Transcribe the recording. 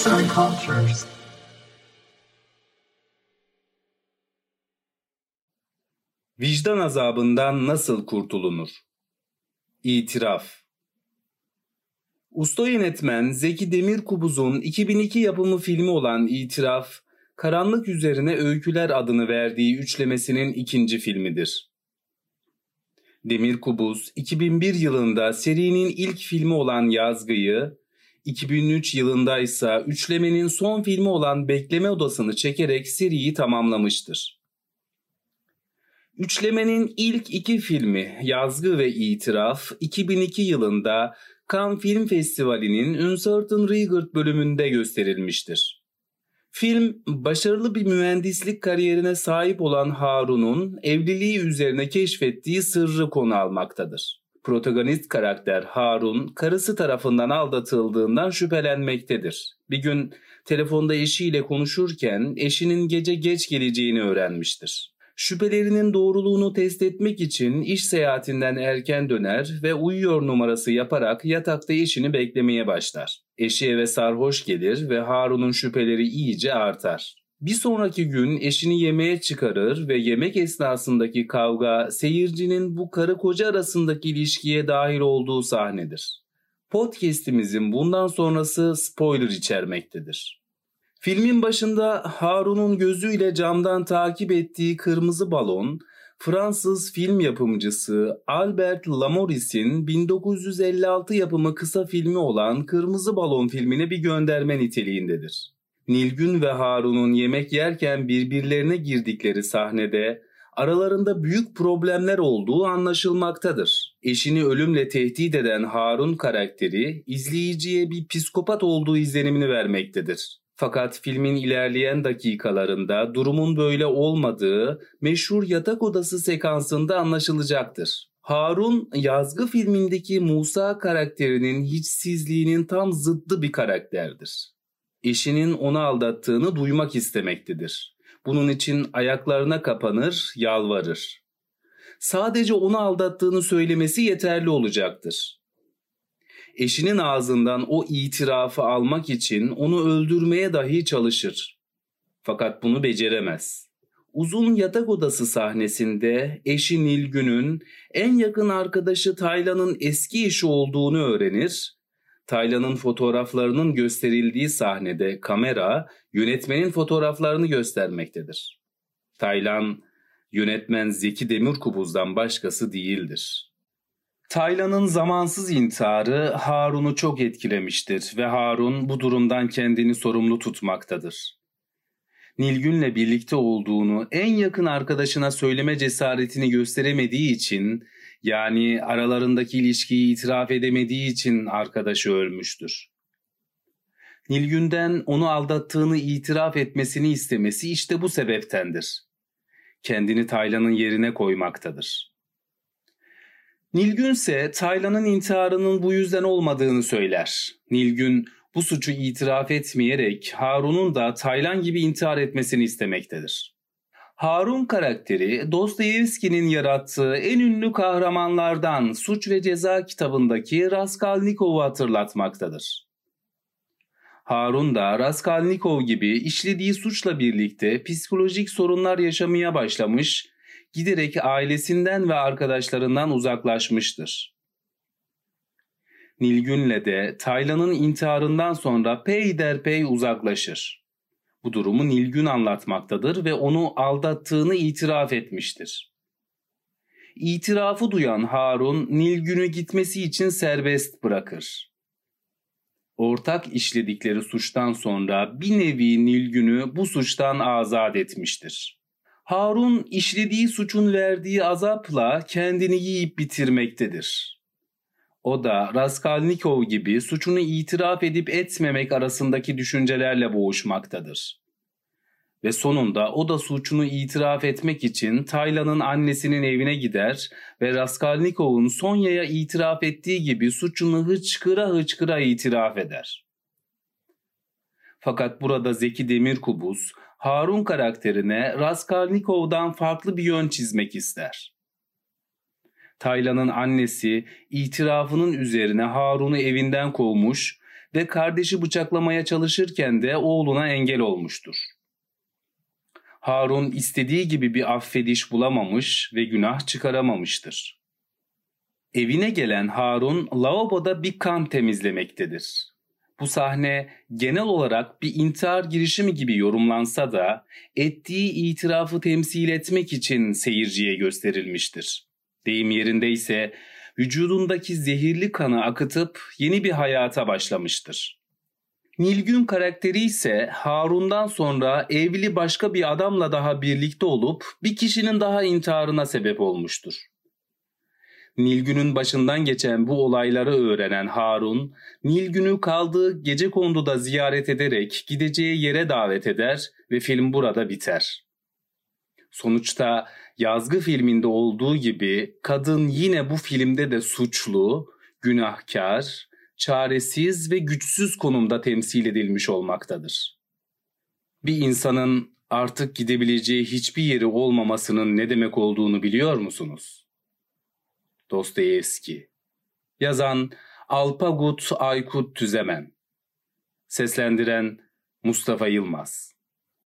Arts and Cultures. Vicdan azabından nasıl kurtulunur? İtiraf Usta yönetmen Zeki Demirkubuz'un 2002 yapımı filmi olan İtiraf, Karanlık Üzerine Öyküler adını verdiği üçlemesinin ikinci filmidir. Demirkubuz, 2001 yılında serinin ilk filmi olan Yazgı'yı, 2003 yılında ise üçlemenin son filmi olan Bekleme Odası'nı çekerek seriyi tamamlamıştır. Üçlemenin ilk iki filmi Yazgı ve İtiraf 2002 yılında Cannes Film Festivali'nin Uncertain Regard bölümünde gösterilmiştir. Film, başarılı bir mühendislik kariyerine sahip olan Harun'un evliliği üzerine keşfettiği sırrı konu almaktadır. Protagonist karakter Harun, karısı tarafından aldatıldığından şüphelenmektedir. Bir gün telefonda eşiyle konuşurken eşinin gece geç geleceğini öğrenmiştir. Şüphelerinin doğruluğunu test etmek için iş seyahatinden erken döner ve uyuyor numarası yaparak yatakta eşini beklemeye başlar. Eşi eve sarhoş gelir ve Harun'un şüpheleri iyice artar. Bir sonraki gün eşini yemeğe çıkarır ve yemek esnasındaki kavga seyircinin bu karı koca arasındaki ilişkiye dahil olduğu sahnedir. Podcast'imizin bundan sonrası spoiler içermektedir. Filmin başında Harun'un gözüyle camdan takip ettiği kırmızı balon, Fransız film yapımcısı Albert Lamoris'in 1956 yapımı kısa filmi olan Kırmızı Balon filmine bir gönderme niteliğindedir. Nilgün ve Harun'un yemek yerken birbirlerine girdikleri sahnede aralarında büyük problemler olduğu anlaşılmaktadır. Eşini ölümle tehdit eden Harun karakteri izleyiciye bir psikopat olduğu izlenimini vermektedir. Fakat filmin ilerleyen dakikalarında durumun böyle olmadığı meşhur yatak odası sekansında anlaşılacaktır. Harun yazgı filmindeki Musa karakterinin hiçsizliğinin tam zıddı bir karakterdir. Eşinin onu aldattığını duymak istemektedir. Bunun için ayaklarına kapanır, yalvarır. Sadece onu aldattığını söylemesi yeterli olacaktır eşinin ağzından o itirafı almak için onu öldürmeye dahi çalışır. Fakat bunu beceremez. Uzun yatak odası sahnesinde eşi Nilgün'ün en yakın arkadaşı Taylan'ın eski eşi olduğunu öğrenir. Taylan'ın fotoğraflarının gösterildiği sahnede kamera yönetmenin fotoğraflarını göstermektedir. Taylan yönetmen Zeki Demirkubuz'dan başkası değildir. Taylan'ın zamansız intiharı Harun'u çok etkilemiştir ve Harun bu durumdan kendini sorumlu tutmaktadır. Nilgün'le birlikte olduğunu en yakın arkadaşına söyleme cesaretini gösteremediği için yani aralarındaki ilişkiyi itiraf edemediği için arkadaşı ölmüştür. Nilgün'den onu aldattığını itiraf etmesini istemesi işte bu sebeptendir. Kendini Taylan'ın yerine koymaktadır. Nilgün ise Taylan'ın intiharının bu yüzden olmadığını söyler. Nilgün bu suçu itiraf etmeyerek Harun'un da Taylan gibi intihar etmesini istemektedir. Harun karakteri Dostoyevski'nin yarattığı en ünlü kahramanlardan Suç ve Ceza kitabındaki Raskolnikov'u hatırlatmaktadır. Harun da Raskolnikov gibi işlediği suçla birlikte psikolojik sorunlar yaşamaya başlamış giderek ailesinden ve arkadaşlarından uzaklaşmıştır. Nilgün'le de Taylan'ın intiharından sonra peyderpey uzaklaşır. Bu durumu Nilgün anlatmaktadır ve onu aldattığını itiraf etmiştir. İtirafı duyan Harun Nilgün'ü gitmesi için serbest bırakır. Ortak işledikleri suçtan sonra bir nevi Nilgün'ü bu suçtan azat etmiştir. Harun işlediği suçun verdiği azapla kendini yiyip bitirmektedir. O da Raskolnikov gibi suçunu itiraf edip etmemek arasındaki düşüncelerle boğuşmaktadır. Ve sonunda o da suçunu itiraf etmek için Taylan'ın annesinin evine gider ve Raskolnikov'un Sonya'ya itiraf ettiği gibi suçunu hıçkıra hıçkıra itiraf eder. Fakat burada Zeki Demirkubuz Harun karakterine Raskolnikov'dan farklı bir yön çizmek ister. Taylan'ın annesi itirafının üzerine Harun'u evinden kovmuş ve kardeşi bıçaklamaya çalışırken de oğluna engel olmuştur. Harun istediği gibi bir affediş bulamamış ve günah çıkaramamıştır. Evine gelen Harun lavaboda bir kan temizlemektedir. Bu sahne genel olarak bir intihar girişimi gibi yorumlansa da ettiği itirafı temsil etmek için seyirciye gösterilmiştir. Deyim yerindeyse vücudundaki zehirli kanı akıtıp yeni bir hayata başlamıştır. Nilgün karakteri ise Harun'dan sonra evli başka bir adamla daha birlikte olup bir kişinin daha intiharına sebep olmuştur. Nilgün'ün başından geçen bu olayları öğrenen Harun, Nilgün'ü kaldığı gece konduda ziyaret ederek gideceği yere davet eder ve film burada biter. Sonuçta yazgı filminde olduğu gibi kadın yine bu filmde de suçlu, günahkar, çaresiz ve güçsüz konumda temsil edilmiş olmaktadır. Bir insanın artık gidebileceği hiçbir yeri olmamasının ne demek olduğunu biliyor musunuz? Dostoyevski Yazan Alpagut Aykut Tüzemen Seslendiren Mustafa Yılmaz